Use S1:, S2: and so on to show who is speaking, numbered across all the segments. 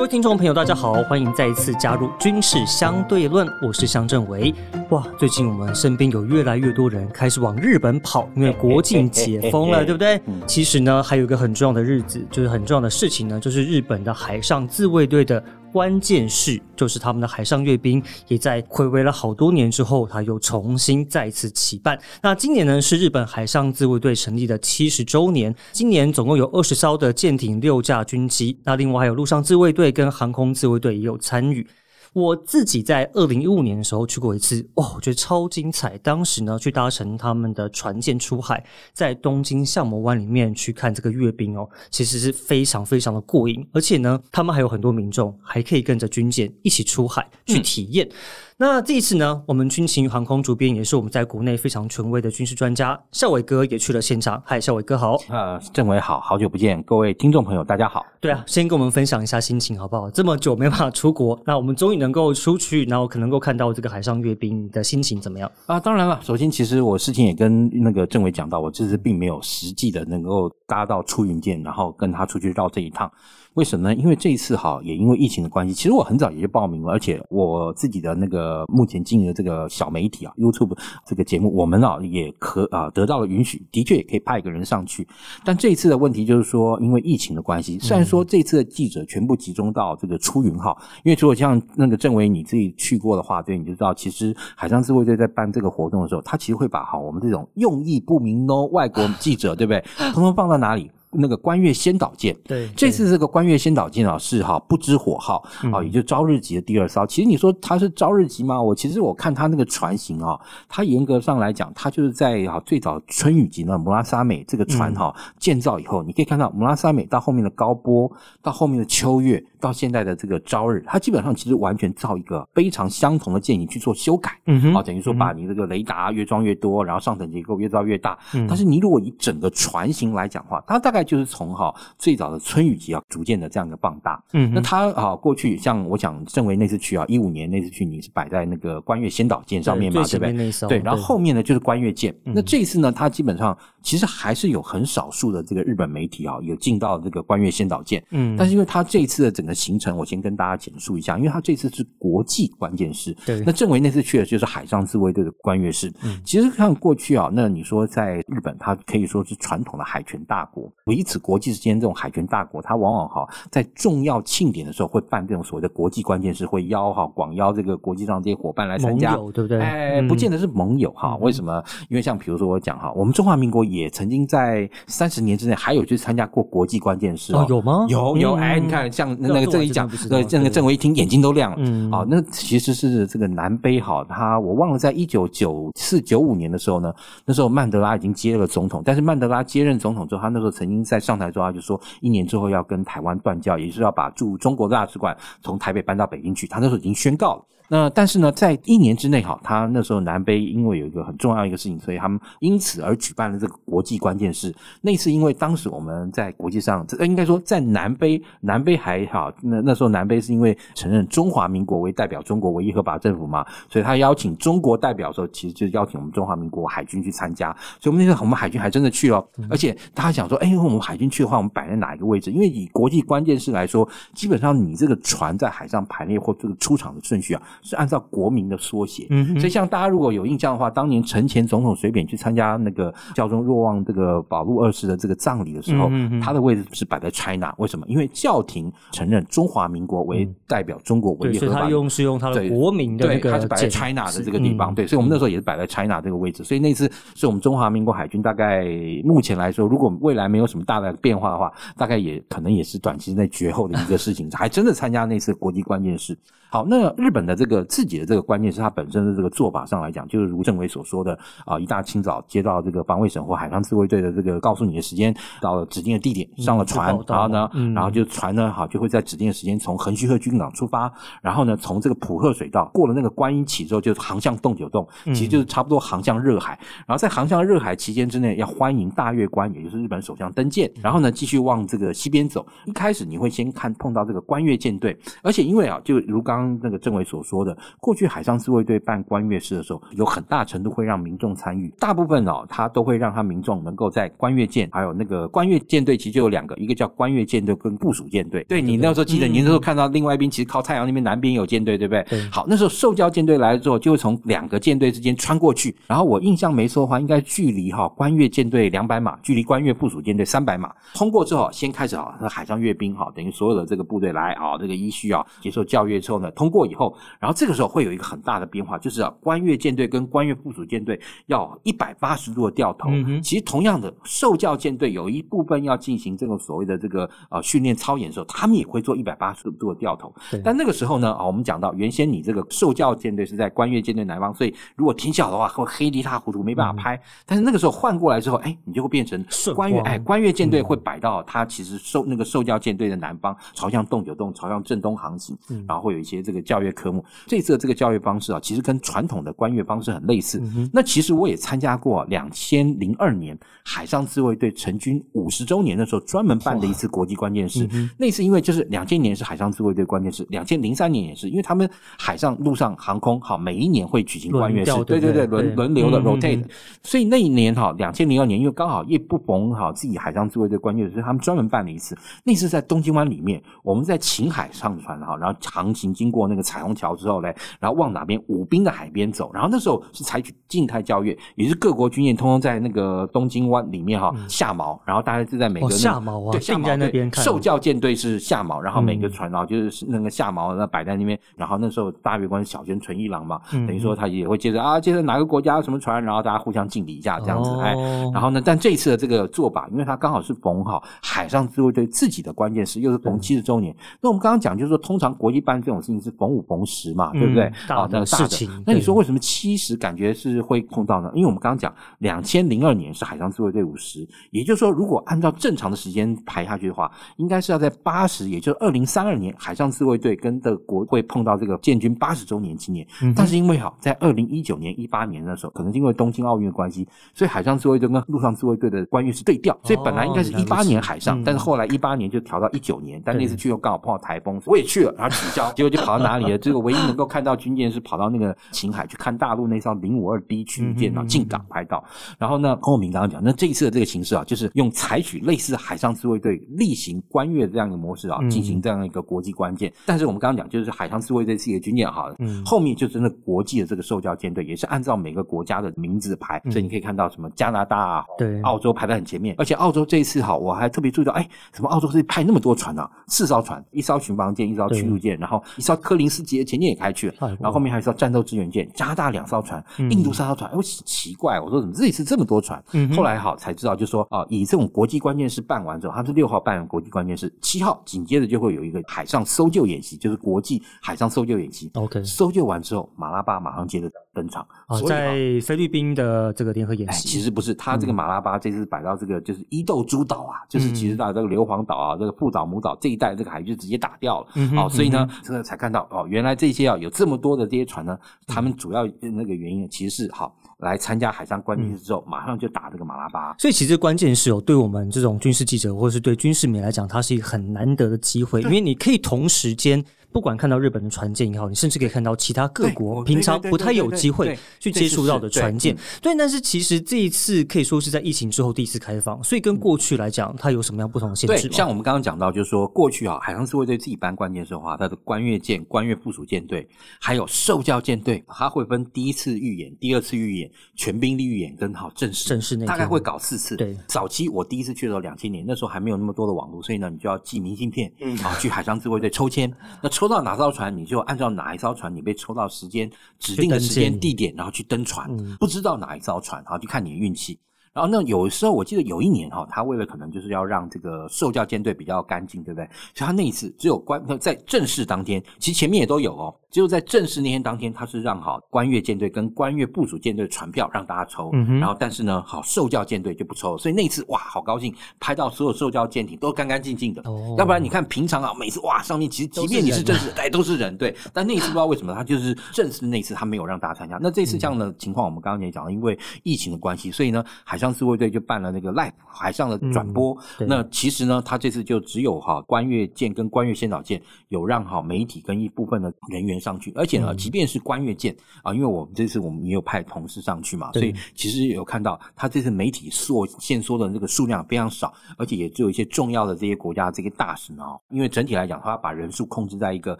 S1: 各位听众朋友，大家好，欢迎再一次加入军事相对论，我是向正维。哇，最近我们身边有越来越多人开始往日本跑，因为国境解封了，对不对？其实呢，还有一个很重要的日子，就是很重要的事情呢，就是日本的海上自卫队的。关键是，就是他们的海上阅兵也在暌违了好多年之后，他又重新再次起办。那今年呢是日本海上自卫队成立的七十周年，今年总共有二十艘的舰艇、六架军机，那另外还有陆上自卫队跟航空自卫队也有参与。我自己在二零一五年的时候去过一次，哇，我觉得超精彩。当时呢，去搭乘他们的船舰出海，在东京相模湾里面去看这个阅兵哦，其实是非常非常的过瘾。而且呢，他们还有很多民众还可以跟着军舰一起出海去体验。那这一次呢，我们军情航空主编也是我们在国内非常权威的军事专家校伟哥也去了现场。嗨，校伟哥好。
S2: 呃，政委好，好久不见，各位听众朋友大家好。
S1: 对啊，先跟我们分享一下心情好不好？这么久没办法出国，那我们终于能够出去，然后可能够看到这个海上阅兵的心情怎么样？
S2: 啊，当然了，首先其实我事情也跟那个政委讲到，我这次并没有实际的能够搭到出云舰，然后跟他出去绕这一趟。为什么呢？因为这一次哈，也因为疫情的关系，其实我很早也就报名了，而且我自己的那个目前经营的这个小媒体啊，YouTube 这个节目，我们啊也可啊得到了允许，的确也可以派一个人上去。但这一次的问题就是说，因为疫情的关系，虽然说这次的记者全部集中到这个出云号，因为如果像那个郑伟你自己去过的话，对，你就知道，其实海上自卫队在办这个活动的时候，他其实会把哈我们这种用意不明的外国记者，对不对？通通放到哪里？那个关越先导舰，
S1: 对，
S2: 这次这个关越先导舰啊是哈不知火号啊，也就朝日级的第二艘。其实你说它是朝日级吗？我其实我看它那个船型啊，它严格上来讲，它就是在哈最早春雨级呢，摩拉沙美这个船哈建造以后，你可以看到摩拉沙美到后面的高波，到后面的秋月，到现在的这个朝日，它基本上其实完全造一个非常相同的舰型去做修改，嗯哼，啊等于说把你这个雷达越装越多，然后上层结构越造越大。但是你如果以整个船型来讲的话，它大概就是从哈最早的春雨级啊，逐渐的这样一个放大。嗯，那它啊过去像我想正为那次去啊，一五年那次去你是摆在那个关越先导舰上面嘛，对不对？对，然后后面呢就是关越舰。那这一次呢，它基本上其实还是有很少数的这个日本媒体啊，有进到这个关越先导舰。嗯，但是因为它这一次的整个行程，我先跟大家简述一下，因为它这次是国际关键市。
S1: 对，
S2: 那正为那次去的就是海上自卫队的关越市。嗯，其实看过去啊，那你说在日本，它可以说是传统的海权大国，以此。国际之间这种海权大国，它往往哈在重要庆典的时候会办这种所谓的国际关键事，会邀哈广邀这个国际上这些伙伴来参加，
S1: 对不对？
S2: 哎，不见得是盟友哈。为什么？因为像比如说我讲哈，我们中华民国也曾经在三十年之内还有去参加过国际关键事
S1: 哦，有吗？
S2: 有有哎，你看像那个这一讲，呃，那个郑伟一听眼睛都亮了。嗯，啊，那其实是这个南非哈，他我忘了在一九九四九五年的时候呢，那时候曼德拉已经接了总统，但是曼德拉接任总统之后，他那时候曾经在上。台之后，他就说一年之后要跟台湾断交，也是要把驻中国大使馆从台北搬到北京去。他那时候已经宣告了。那但是呢，在一年之内哈，他那时候南非因为有一个很重要一个事情，所以他们因此而举办了这个国际关键事。那次因为当时我们在国际上，应该说在南非，南非还好。那那时候南非是因为承认中华民国为代表中国唯一合法政府嘛，所以他邀请中国代表的时候，其实就是邀请我们中华民国海军去参加。所以我们那时候我们海军还真的去了，而且大家想说，哎，我们海军去的话，我们摆在哪一个位置？因为以国际关键事来说，基本上你这个船在海上排列或这个出场的顺序啊。是按照国民的缩写，所以像大家如果有印象的话，当年陈前总统随便去参加那个教宗若望这个保禄二世的这个葬礼的时候，他的位置是摆在 China，为什么？因为教廷承认中华民国为代表中国唯一合法，
S1: 他用是用他的国民的那个，
S2: 他是摆在 China 的这个地方，对，所以我们那时候也是摆在 China 这个位置，所以那次是我们中华民国海军大概目前来说，如果未来没有什么大的变化的话，大概也可能也是短期内绝后的一个事情，还真的参加那次国际关键事。好，那日本的这个自己的这个观念是它本身的这个做法上来讲，就是如政委所说的啊，一大清早接到这个防卫省或海上自卫队的这个告诉你的时间，到了指定的地点上了船，然后呢，然后就船呢，好就会在指定的时间从横须贺军港出发，然后呢，从这个浦贺水道过了那个观音起之后，就航向洞九洞，其实就是差不多航向热海，然后在航向热海期间之内，要欢迎大月关，也就是日本首相登舰，然后呢，继续往这个西边走。一开始你会先看碰到这个关越舰队，而且因为啊，就如刚。刚那个政委所说说的，过去海上自卫队办观阅式的时候，有很大程度会让民众参与，大部分哦，他都会让他民众能够在观阅舰，还有那个观阅舰队，其实就有两个，一个叫观阅舰队跟部署舰队。对你那时候记得，你那时候看到另外一边，其实靠太阳那边南边有舰队，对不对？好，那时候受教舰队来了之后，就会从两个舰队之间穿过去，然后我印象没错的话，应该距离哈观阅舰队两百码，距离观阅部署舰队三百码。通过之后，先开始啊，海上阅兵哈，等于所有的这个部队来啊，这个依序啊接受教育之后呢，通过以后，然后这个时候会有一个很大的变化，就是啊，观阅舰队跟观阅部署舰队要一百八十度的掉头。其实同样的，受教舰队有一部分要进行这个所谓的这个呃训练操演的时候，他们也会做一百八十度的掉头。但那个时候呢，啊，我们讲到原先你这个受教舰队是在观阅舰队南方，所以如果天小的话会黑一塌糊涂，没办法拍。但是那个时候换过来之后，哎，你就会变成观阅，哎，观阅舰队会摆到它其实受那个受教舰队的南方，朝向洞九洞，朝向正东航行，然后会有一些这个教育科目。这次的这个教育方式啊，其实跟传统的观阅方式很类似。那其实我也参加过两千零二年海上自卫队成军五十周年的时候，专门办的一次国际关键式。那次因为就是两千年是海上自卫队关键式，两千零三年也是，因为他们海上、陆上、航空好每一年会举行关阅式，对对对，轮轮流的 rotate。所以那一年哈，两千零二年，因为刚好也不逢好自己海上自卫队关阅，所以他们专门办了一次。那次在东京湾里面，我们在秦海上船哈，然后航行经过那个彩虹桥之后呢，然后往哪边武滨的海边走，然后那时候是采取静态教育，也是各国军舰通通在那个东京湾里面哈下锚，然后大家就在每个
S1: 下锚啊，
S2: 对下
S1: 在那边看。
S2: 受教舰队是下锚，然后每个船然后就是那个下锚，那摆在那边，然后那时候大月关小泉纯一郎嘛，等于说他也会接着啊，接着哪个国家什么船，然后大家互相敬礼一下这样子，哎，然后呢，但这一次的这个做法，因为他刚好是逢好海上自卫队自己的关键是，又是逢七十周年，那我们刚刚讲就是说，通常国际办这种事情是逢五逢十嘛，对不对？
S1: 大的事情，
S2: 那你说为什么七十感觉是会碰到呢？因为我们刚刚讲两千零二年是海上自卫队五十，也就是说，如果按照正常的时间排下去的话，应该是要在八十，也就是二零三二年海上自卫队跟的国会碰到这个建军八十周年纪念。但是因为哈，在二零一九年、一八年的时候，可能是因为东京奥运的关系，所以海上自卫队跟陆上自卫队的关系是对调，所以本来应该是一八年海上，但是后来一八年就调到一九年，但那次去又刚好碰到台风，我也去了，然后取消，结果就跑到哪里了？这个唯一能够看到军舰是跑到那个 秦海去看大陆那艘零五二 D 驱逐舰啊进港拍到。然后呢，洪永明刚刚讲，那这一次的这个形式啊，就是用采取类似海上自卫队例行观阅这样的模式啊，进行这样一个国际关键。但是我们刚刚讲，就是海上自卫队是一个军舰哈，后面就是那国际的这个受教舰队也是按照每个国家的名字排，所以你可以看到什么加拿大啊、对澳洲排在很前面，而且澳洲这一次哈，我还特别注意到，哎，什么澳洲是派那么多船啊？四艘船，一艘巡防舰，一艘驱逐舰，然后一艘科林斯级的前舰也开去了，然后后面还有一艘战斗支援舰，加拿大两艘船，印度三艘船，哎，我奇怪，我说怎么这一次这么多船？后来好才知道，就说啊，以这种国际关键事办完之后，他是六号办完国际关键事，七号紧接着就会有一个海上搜救演习，就是国际海上搜救演习。
S1: OK，
S2: 搜救完之后，马拉巴马上接着登场。
S1: 在菲律宾的这个联合演习，
S2: 其实不是，他这个马拉巴这次摆到这个就是伊豆诸岛啊，就是其实到这个硫磺岛啊，这个父岛母岛这一带，这个海就直接打掉了。哦，所以呢，这个才看到哦，原来这些啊有这么多的这些船呢，他们主要那个原因其实是好。来参加海上关键事之后，马上就打这个马拉巴。
S1: 所以其实关键是哦，对我们这种军事记者或者是对军事迷来讲，它是一个很难得的机会，因为你可以同时间。不管看到日本的船舰也好，你甚至可以看到其他各国平常不太有机会去接触到的船舰。对，但是其实这一次可以说是在疫情之后第一次开放，所以跟过去来讲，它有什么样不同的限制？
S2: 对，像我们刚刚讲到，就是说过去啊，海上自卫队自己班关键时候啊，它的关越舰、关越附属舰队，还有受教舰队，它会分第一次预演、第二次预演、全兵力预演跟好正式
S1: 正式那
S2: 大概会搞四次。
S1: 对，
S2: 早期我第一次去的时候两千年，那时候还没有那么多的网络，所以呢，你就要寄明信片啊，去海上自卫队抽签，那抽到哪艘船？你就按照哪一艘船，你被抽到时间指定的时间地点，然后去登船。不知道哪一艘船，然后就看你的运气。然后那有时候我记得有一年哈，他为了可能就是要让这个受教舰队比较干净，对不对？所以他那一次只有关在正式当天，其实前面也都有哦。只有在正式那天当天，他是让好官越舰队跟官越部署舰队的船票让大家抽，然后但是呢，好受教舰队就不抽。所以那一次哇，好高兴，拍到所有受教舰艇都干干净净的。要不然你看平常啊，每次哇上面其实即便你是正式，哎都是人对。但那一次不知道为什么，他就是正式那一次他没有让大家参加。那这次这样的情况，我们刚刚也讲了，因为疫情的关系，所以呢，海上自卫队就办了那个 live 海上的转播。那其实呢，他这次就只有哈关越舰跟关越先导舰有让哈媒体跟一部分的人员上去，而且呢，即便是关越舰啊，因为我们这次我们也有派同事上去嘛，所以其实有看到他这次媒体缩限缩的这个数量非常少，而且也只有一些重要的这些国家这些大使呢，因为整体来讲，他把人数控制在一个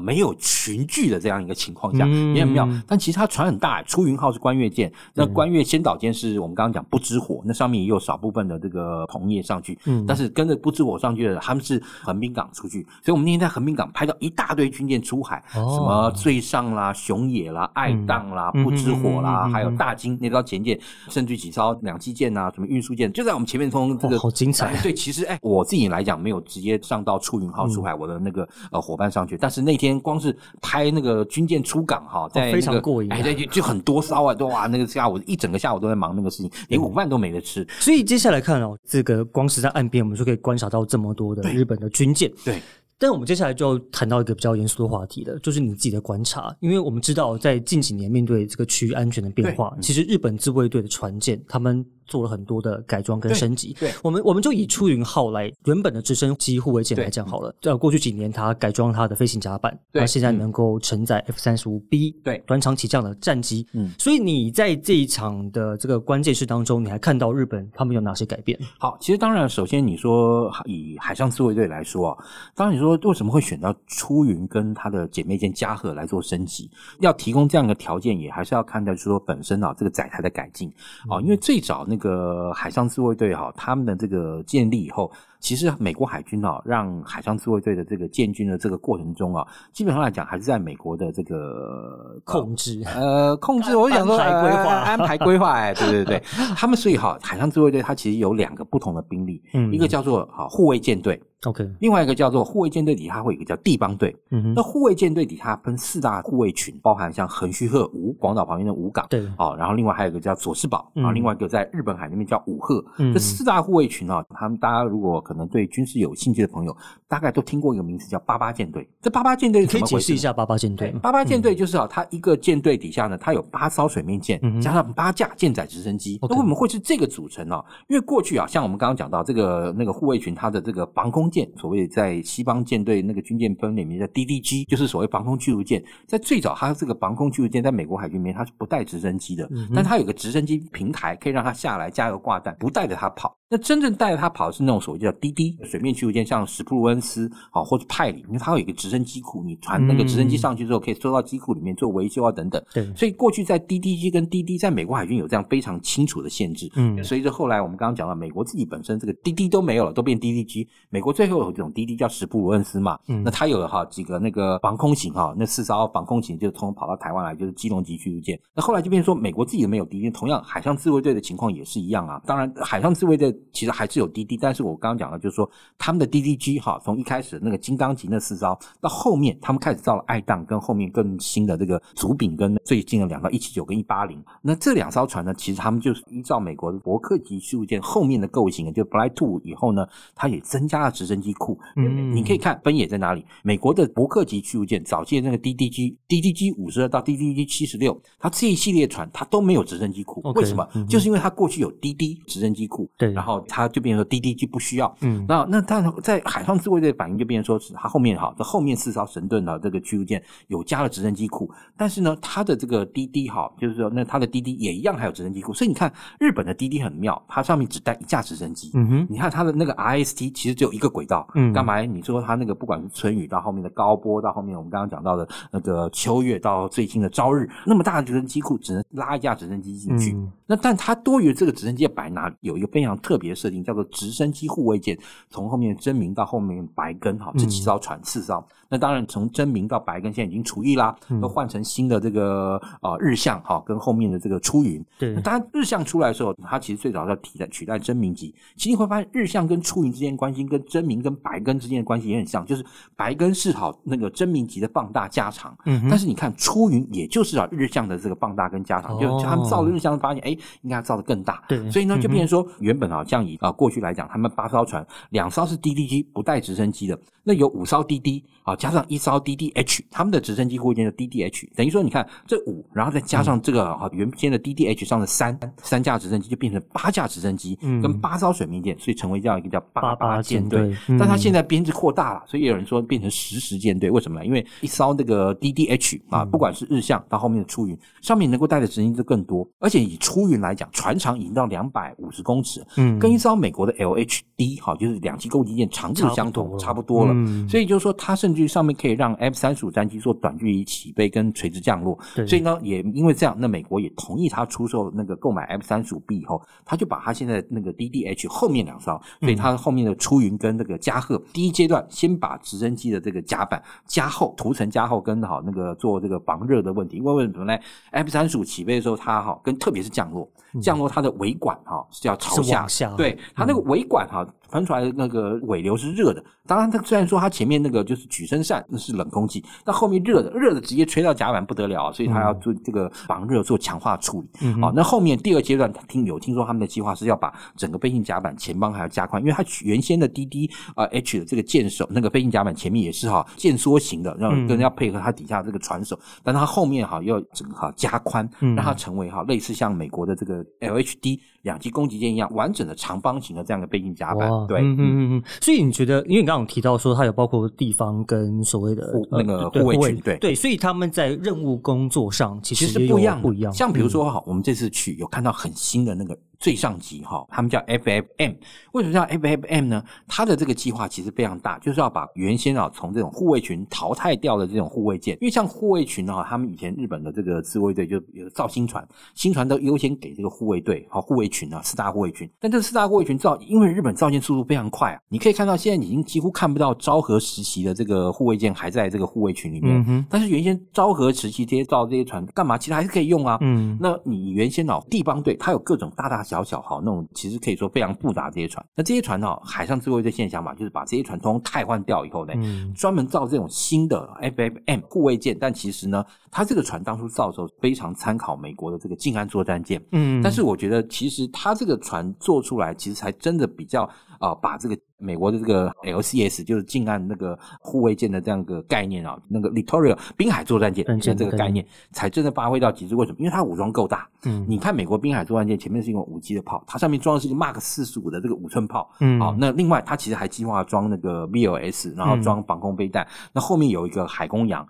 S2: 没有群聚的这样一个情况下，也很妙。但其实它船很大，出云号是关越舰，那关越先导舰是我们刚刚讲不知火，那上面也有少部分的这个同业上去，嗯。但是跟着不知火上去的他们是横滨港出去，所以我们那天在横滨港拍到一大堆军舰出海，什么最上啦、熊野啦、爱宕啦、不知火啦，还有大金那艘前舰，甚至几艘两栖舰啊，什么运输舰，就在我们前面从这个
S1: 好精彩。
S2: 对，其实哎，我自己来讲没有直接上到出云号出海，我的那个呃伙伴上去，但是那天光是拍那个军舰出港哈，在
S1: 非常过瘾，
S2: 哎，对，就很多骚啊，都哇，那个下午一整个下午都在忙那个事情，连午饭都没得吃。
S1: 所以接下来看哦，这个光是在岸边，我们就可以观察到这么多的日本的军舰。
S2: 对。
S1: 但我们接下来就要谈到一个比较严肃的话题了，就是你自己的观察，因为我们知道在近几年面对这个区域安全的变化，其实日本自卫队的船舰他们。做了很多的改装跟升级。
S2: 对，
S1: 我们我们就以出云号来原本的直升机护卫舰来讲好了。在过去几年，它改装它的飞行甲板，它现在能够承载 F 三十五 B
S2: 对
S1: 短场起降的战机。嗯，所以你在这一场的这个关键事当中，你还看到日本他们有哪些改变？
S2: 好，其实当然，首先你说以海上自卫队来说啊，当然你说为什么会选到出云跟它的姐妹舰加贺来做升级？要提供这样的条件，也还是要看到就是说本身啊这个载台的改进啊，因为最早那个个海上自卫队哈，他们的这个建立以后。其实美国海军啊，让海上自卫队的这个建军的这个过程中啊，基本上来讲还是在美国的这个
S1: 控制，
S2: 呃，控制。我想说，
S1: 安排规划，
S2: 安排规划，哎，对对对，他们所以哈，海上自卫队它其实有两个不同的兵力，嗯，一个叫做哈护卫舰队
S1: ，OK，
S2: 另外一个叫做护卫舰队底下会有一个叫地邦队，嗯哼，那护卫舰队底下分四大护卫群，包含像横须贺、五广岛旁边的五港，
S1: 对，
S2: 哦，然后另外还有一个叫佐世保，然后另外一个在日本海那边叫五鹤，这四大护卫群啊，他们大家如果可能对军事有兴趣的朋友，大概都听过一个名词叫八八舰队。这八八舰队
S1: 可以解释一下八八舰队。
S2: 八八舰队就是啊，它一个舰队底下呢，它有八艘水面舰，加上八架舰载直升机。那为什么会是这个组成呢？因为过去啊，像我们刚刚讲到这个那个护卫群，它的这个防空舰，所谓在西方舰队那个军舰分里面的 DDG，就是所谓防空驱逐舰。在最早，它这个防空驱逐舰在美国海军里面它是不带直升机的，但它有个直升机平台，可以让它下来加油挂弹，不带着它跑。那真正带着它跑的是那种所谓叫滴滴水面驱逐舰，像史普鲁恩斯啊或者派里，因为它有一个直升机库，你传那个直升机上去之后，可以收到机库里面做维修啊等等。
S1: 对，
S2: 所以过去在 DDG 跟滴滴在美国海军有这样非常清楚的限制。嗯，随着后来我们刚刚讲到，美国自己本身这个滴滴都没有了，都变 DDG。美国最后有这种滴滴叫史普鲁恩斯嘛，嗯，那它有哈几个那个防空型哈，那四艘防空型就通通跑到台湾来，就是基隆级驱逐舰。那后来就变成说，美国自己没有滴滴，同样海上自卫队的情况也是一样啊。当然，海上自卫队其实还是有。滴滴，但是我刚刚讲了，就是说他们的 DDG 哈，从一开始那个金刚级那四艘，到后面他们开始造了爱宕，跟后面更新的这个竹柄，跟最近的两艘一七九跟一八零。那这两艘船呢，其实他们就是依照美国的伯克级驱逐舰后面的构型，就 Blytwo 以后呢，它也增加了直升机库。嗯，你可以看分野在哪里？美国的伯克级驱逐舰早期的那个 DDG，DDG 五十二到 DDG 七十六，它这一系列船它都没有直升机库，为什么？就是因为它过去有 DD 直升机库，
S1: 对，
S2: 然后它就变成。DDG 不需要，嗯，那那但在海上自卫队反应就变成说，是它后面哈，这后面四艘神盾的这个驱逐舰有加了直升机库，但是呢，它的这个滴滴哈，就是说那它的滴滴也一样还有直升机库，所以你看日本的滴滴很妙，它上面只带一架直升机，嗯哼，你看它的那个 RST 其实只有一个轨道，嗯，干嘛？你说它那个不管是春雨到后面的高波，到后面我们刚刚讲到的那个秋月到最近的朝日，那么大的直升机库只能拉一架直升机进去，那但它多余这个直升机摆哪里？有一个非常特别的设定，叫做。直升机护卫舰从后面真名到后面白根哈，这几艘船四艘。那当然从真名到白根现在已经除役啦，都换成新的这个啊日向哈，跟后面的这个出云。
S1: 对，
S2: 当然日向出来的时候，它其实最早要替代取代真名级。其实你会发现日向跟出云之间关系跟真名跟白根之间的关系也很像，就是白根是好那个真名级的放大加长，嗯，但是你看出云，也就是啊日向的这个放大跟加长，就他们造日向发现，哎，应该要造的更大，
S1: 对，
S2: 所以呢就变成说，原本啊像以啊过去来讲，他们八艘船，两艘是 DDG 不带直升机的，那有五艘 DD 啊，加上一艘 DDH，他们的直升机护卫舰的 DDH，等于说你看这五，然后再加上这个啊原先的 DDH 上的三三架直升机，就变成八架直升机跟八艘水面舰，所以成为这样一个叫八八舰队。但它现在编制扩大了，所以有人说变成十十舰队。为什么呢？因为一艘那个 DDH 啊，不管是日向到后面的出云，上面能够带的直升机就更多。而且以出云来讲，船长已经到两百五十公尺，嗯，跟一艘美国的 LHD 哈，就是两栖攻击舰长度相同，差不多了。所以就是说，它甚至于上面可以让 F 三十五战机做短距离起飞跟垂直降落。所以呢，也因为这样，那美国也同意他出售那个购买 F 三十五 B 以后，他就把他现在那个 DDH 后面两艘，所以他后面的出云跟那个加贺，第一阶段先把直升机的这个甲板加厚，涂层加厚，跟好那个做这个防热的问题。因为为什么呢？F 三十五起飞的时候，它哈跟特别是降落，降落它的尾管哈是要朝下，对它那个尾管哈。喷出来的那个尾流是热的，当然它虽然说它前面那个就是举升扇那是冷空气，但后面热的热的直接吹到甲板不得了，所以它要做这个防热做强化处理。好，那后面第二阶段听有听说他们的计划是要把整个飞行甲板前方还要加宽，因为它原先的 D D 啊 H 的这个舰首那个飞行甲板前面也是哈舰缩型的，然后跟要配合它底下这个船首，但它后面哈要整个哈加宽，让它成为哈类似像美国的这个 L H D 两栖攻击舰一样完整的长方形的这样的背景甲板。对，嗯
S1: 嗯嗯，所以你觉得，因为你刚刚提到说，它有包括地方跟所谓的
S2: 那个护卫群，对
S1: 对，所以他们在任务工作上其实
S2: 是不一样，
S1: 不一样。
S2: 像比如说哈，我们这次去有看到很新的那个。最上级哈，他们叫 FFM，为什么叫 FFM 呢？它的这个计划其实非常大，就是要把原先啊从这种护卫群淘汰掉的这种护卫舰，因为像护卫群啊，他们以前日本的这个自卫队就有造新船，新船都优先给这个护卫队和护卫群啊四大护卫群。但这四大护卫群造，因为日本造舰速度非常快啊，你可以看到现在已经几乎看不到昭和时期的这个护卫舰还在这个护卫群里面。但是原先昭和时期这些造这些船干嘛？其实还是可以用啊。嗯，那你原先哦地方队它有各种大大。小小号那种其实可以说非常复杂这些船，那这些船呢，海上自卫队现象嘛，就是把这些船通通汰换掉以后呢，专门造这种新的 FFM 护卫舰。但其实呢，它这个船当初造的时候非常参考美国的这个近岸作战舰。嗯，但是我觉得其实它这个船做出来，其实才真的比较啊，把这个。美国的这个 LCS 就是近岸那个护卫舰的这样一个概念啊，那个 Littoral 滨海作战舰的这个概念才真的发挥到极致。为什么？因为它武装够大。嗯，你看美国滨海作战舰前面是一个五 G 的炮，它上面装的是一个 Mark 四十五的这个五寸炮。嗯，好，那另外它其实还计划装那个 VLS，然后装防空飞弹。那后面有一个海公洋。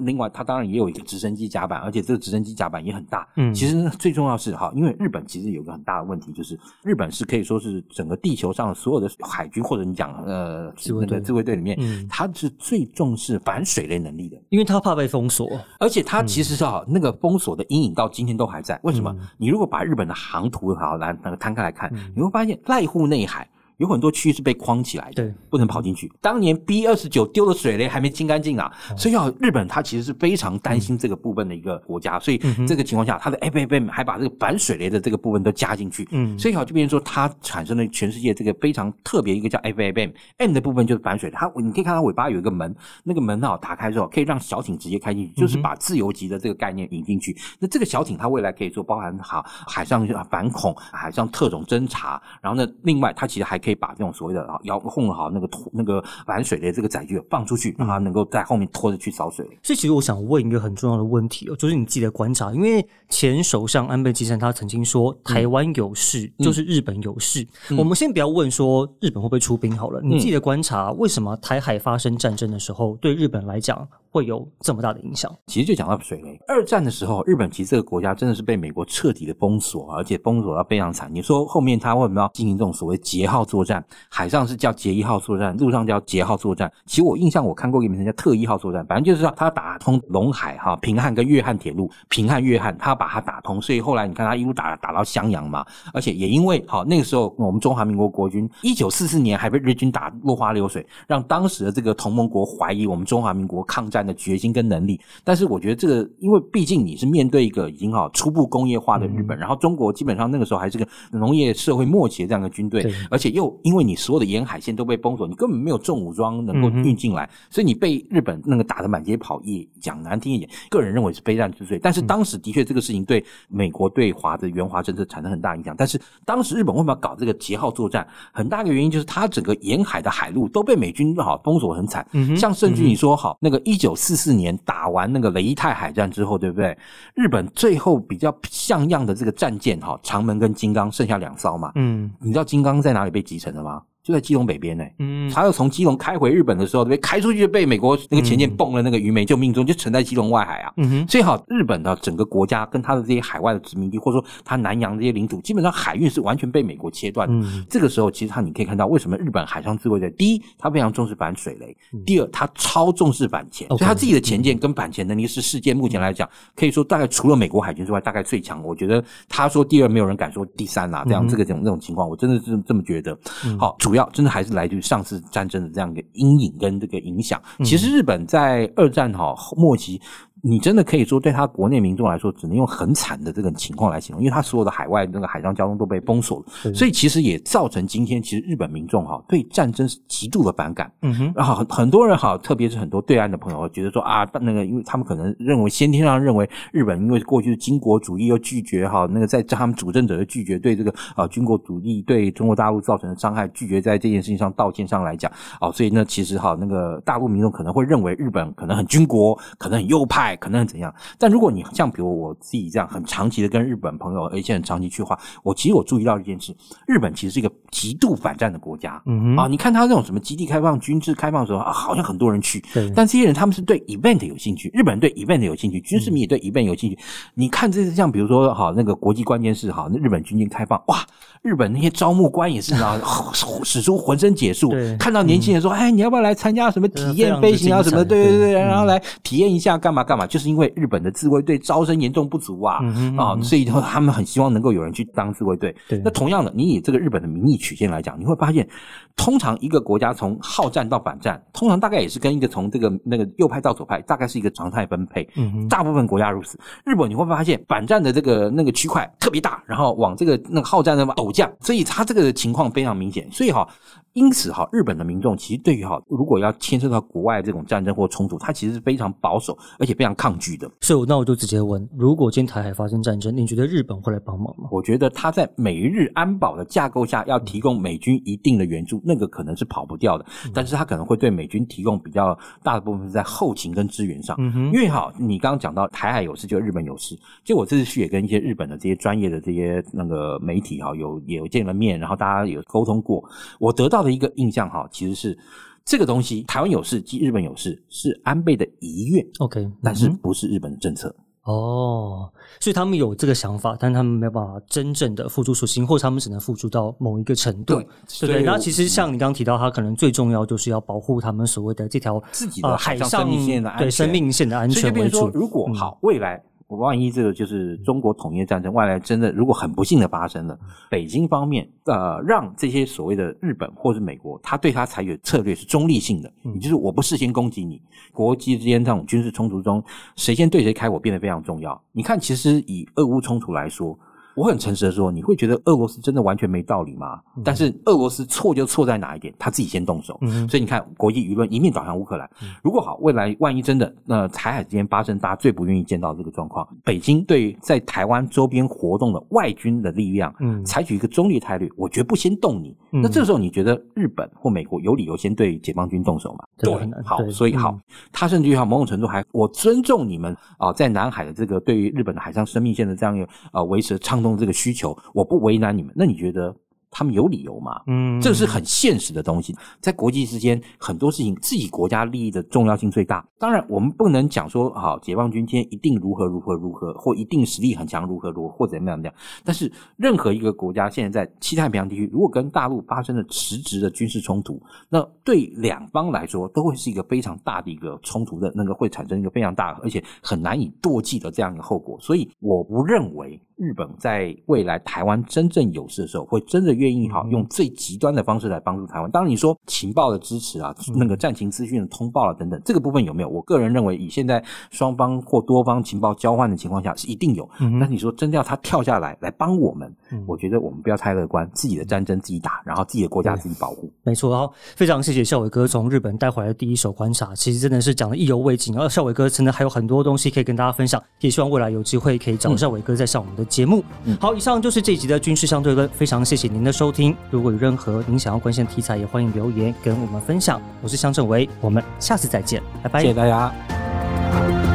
S2: 另外，它当然也有一个直升机甲板，而且这个直升机甲板也很大。嗯，其实最重要是哈，因为日本其实有个很大的问题，就是日本是可以说是整个地球上所有的海军。或者你讲呃，那个自卫队里面，他是最重视反水雷能力的，
S1: 因为他怕被封锁，
S2: 而且他其实是哈那个封锁的阴影到今天都还在。为什么？你如果把日本的航图好来那个摊开来看，你会发现濑户内海。有很多区域是被框起来的，
S1: 对，
S2: 不能跑进去。当年 B 二十九丢的水雷还没清干净啊，所以要日本它其实是非常担心这个部分的一个国家，所以这个情况下，它的 FFM 还把这个反水雷的这个部分都加进去，嗯，所以好就变成说它产生了全世界这个非常特别一个叫 FFM，M 的部分就是反水，它你可以看到尾巴有一个门，那个门啊打开之后可以让小艇直接开进去，就是把自由级的这个概念引进去。那这个小艇它未来可以做包含好海上反恐、海上特种侦察，然后呢，另外它其实还可以把这种所谓的啊遥控好那个拖那个玩水的这个载具放出去，让它能够在后面拖着去扫水。
S1: 所以其实我想问一个很重要的问题哦，就是你自己的观察，因为前首相安倍晋三他曾经说台湾有事就是日本有事。我们先不要问说日本会不会出兵好了，你自己的观察，为什么台海发生战争的时候，对日本来讲？会有这么大的影响？
S2: 其实就讲到水雷。二战的时候，日本其实这个国家真的是被美国彻底的封锁，而且封锁到非常惨。你说后面他为什么要进行这种所谓捷号作战？海上是叫捷一号作战，陆上叫捷号作战。其实我印象我看过一个名称叫特一号作战，反正就是说他打通陇海哈平汉跟粤汉铁路，平汉粤汉他把它打通，所以后来你看他一路打打到襄阳嘛。而且也因为好那个时候我们中华民国国军一九四四年还被日军打落花流水，让当时的这个同盟国怀疑我们中华民国抗战。的决心跟能力，但是我觉得这个，因为毕竟你是面对一个已经好初步工业化的日本，然后中国基本上那个时候还是个农业社会末期的这样的军队，而且又又因为你所有的沿海线都被封锁，你根本没有重武装能够运进来，所以你被日本那个打得满街跑。也讲难听一点，个人认为是非战之罪。但是当时的确这个事情对美国对华的援华政策产生很大影响。但是当时日本为什么要搞这个节号作战？很大一个原因就是它整个沿海的海路都被美军好封锁很惨。像甚至你说好那个一九四四年打完那个雷伊泰海战之后，对不对？日本最后比较像样的这个战舰哈，长门跟金刚剩下两艘嘛。嗯，你知道金刚在哪里被集成的吗？就在基隆北边呢，嗯，他要从基隆开回日本的时候，被开出去就被美国那个前舰蹦了那个鱼雷，就命中，就沉在基隆外海啊。嗯哼，所以好，日本的整个国家跟他的这些海外的殖民地，或者说他南洋这些领土，基本上海运是完全被美国切断。嗯，这个时候其实他你可以看到，为什么日本海上自卫队第一，他非常重视反水雷；第二，他超重视反潜，所以他自己的前舰跟反潜能力是世界目前来讲，可以说大概除了美国海军之外，大概最强。我觉得他说第二，没有人敢说第三啦。这样这个这种这种情况，我真的是这么觉得。好，主主要真的还是来。自于上次战争的这样一个阴影跟这个影响，其实日本在二战哈末期。你真的可以说，对他国内民众来说，只能用很惨的这个情况来形容，因为他所有的海外那个海上交通都被封锁了，所以其实也造成今天其实日本民众哈对战争是极度的反感。嗯哼，然后很很多人哈，特别是很多对岸的朋友，觉得说啊，那个因为他们可能认为先天上认为日本因为过去的军国主义又拒绝哈那个在他们主政者的拒绝对这个啊军国主义对中国大陆造成的伤害拒绝在这件事情上道歉上来讲哦，所以呢其实哈那个大陆民众可能会认为日本可能很军国，可能很右派。可能怎样？但如果你像比如我自己这样很长期的跟日本朋友，而且很长期去的话，我其实我注意到一件事：日本其实是一个极度反战的国家。嗯啊，你看他这种什么基地开放、军事开放的时候啊，好像很多人去。对。但这些人他们是对 event 有兴趣，日本人对 event 有兴趣，军事迷也对 event 有兴趣。你看这是像比如说哈那个国际关键是哈那日本军舰开放哇，日本那些招募官也是啊 使出浑身解数，看到年轻人说哎你要不要来参加什么体验飞行啊什么？对对对，然后来体验一下干嘛干嘛。就是因为日本的自卫队招生严重不足啊，啊，所以他们很希望能够有人去当自卫队。那同样的，你以这个日本的民意曲线来讲，你会发现，通常一个国家从好战到反战，通常大概也是跟一个从这个那个右派到左派，大概是一个常态分配。嗯大部分国家如此。日本你会发现，反战的这个那个区块特别大，然后往这个那个好战的陡降，所以它这个情况非常明显。所以哈。因此，哈，日本的民众其实对于哈，如果要牵涉到国外这种战争或冲突，他其实是非常保守，而且非常抗拒的。
S1: 所以，那我就直接问：如果今天台海发生战争，你觉得日本会来帮忙吗？
S2: 我觉得他在美日安保的架构下，要提供美军一定的援助，那个可能是跑不掉的。但是他可能会对美军提供比较大的部分是在后勤跟支援上。嗯因为哈，你刚刚讲到台海有事，就日本有事。就我这次去也跟一些日本的这些专业的这些那个媒体哈，有也有见了面，然后大家有沟通过，我得到。的一个印象哈，其实是这个东西，台湾有事，即日本有事，是安倍的遗愿
S1: ，OK，
S2: 但是不是日本的政策
S1: 哦，所以他们有这个想法，但他们没有办法真正的付诸实行，或者他们只能付诸到某一个程度，对对对。那其实像你刚刚提到，他可能最重要就是要保护他们所谓的这条
S2: 自己的海上生命线的安
S1: 全，对生命线的安全为主。
S2: 如果好未来。万一这个就是中国统一战争，外来真的如果很不幸的发生了，北京方面呃让这些所谓的日本或是美国，他对他采取策略是中立性的，也就是我不事先攻击你，国际之间这种军事冲突中，谁先对谁开火变得非常重要。你看，其实以俄乌冲突来说。我很诚实的说，你会觉得俄罗斯真的完全没道理吗？但是俄罗斯错就错在哪一点？他自己先动手，所以你看国际舆论一面倒向乌克兰。如果好，未来万一真的那台海之间发生大家最不愿意见到这个状况，北京对在台湾周边活动的外军的力量，嗯，采取一个中立态度，我绝不先动你。那这时候你觉得日本或美国有理由先对解放军动手吗？对，好，所以好，他甚至于哈某种程度还我尊重你们啊，在南海的这个对于日本的海上生命线的这样一个呃维持弄。这个需求，我不为难你们。那你觉得？他们有理由吗？嗯，这是很现实的东西。在国际之间，很多事情自己国家利益的重要性最大。当然，我们不能讲说，好，解放军今天一定如何如何如何，或一定实力很强如何如何，或怎么样怎么样。但是，任何一个国家现在在西太平洋地区，如果跟大陆发生了实质的军事冲突，那对两方来说都会是一个非常大的一个冲突的那个会产生一个非常大而且很难以唾弃的这样一个后果。所以，我不认为。日本在未来台湾真正有事的时候，会真的愿意哈用最极端的方式来帮助台湾。当然，你说情报的支持啊，那个战情资讯的通报啊等等，这个部分有没有？我个人认为，以现在双方或多方情报交换的情况下，是一定有。那你说真的要他跳下来来帮我们，我觉得我们不要太乐观，自己的战争自己打，然后自己的国家自己保护。
S1: 没错，好，非常谢谢孝伟哥从日本带回来的第一手观察，其实真的是讲的意犹未尽。而孝伟哥真的还有很多东西可以跟大家分享，也希望未来有机会可以找孝伟哥再上我们的节目。好，以上就是这一集的军事相对论，非常谢谢您的收听，如果有任何您想要关心的题材，也欢迎留言跟我们分享。我是向正维，我们下次再见，拜拜，
S2: 谢谢大家。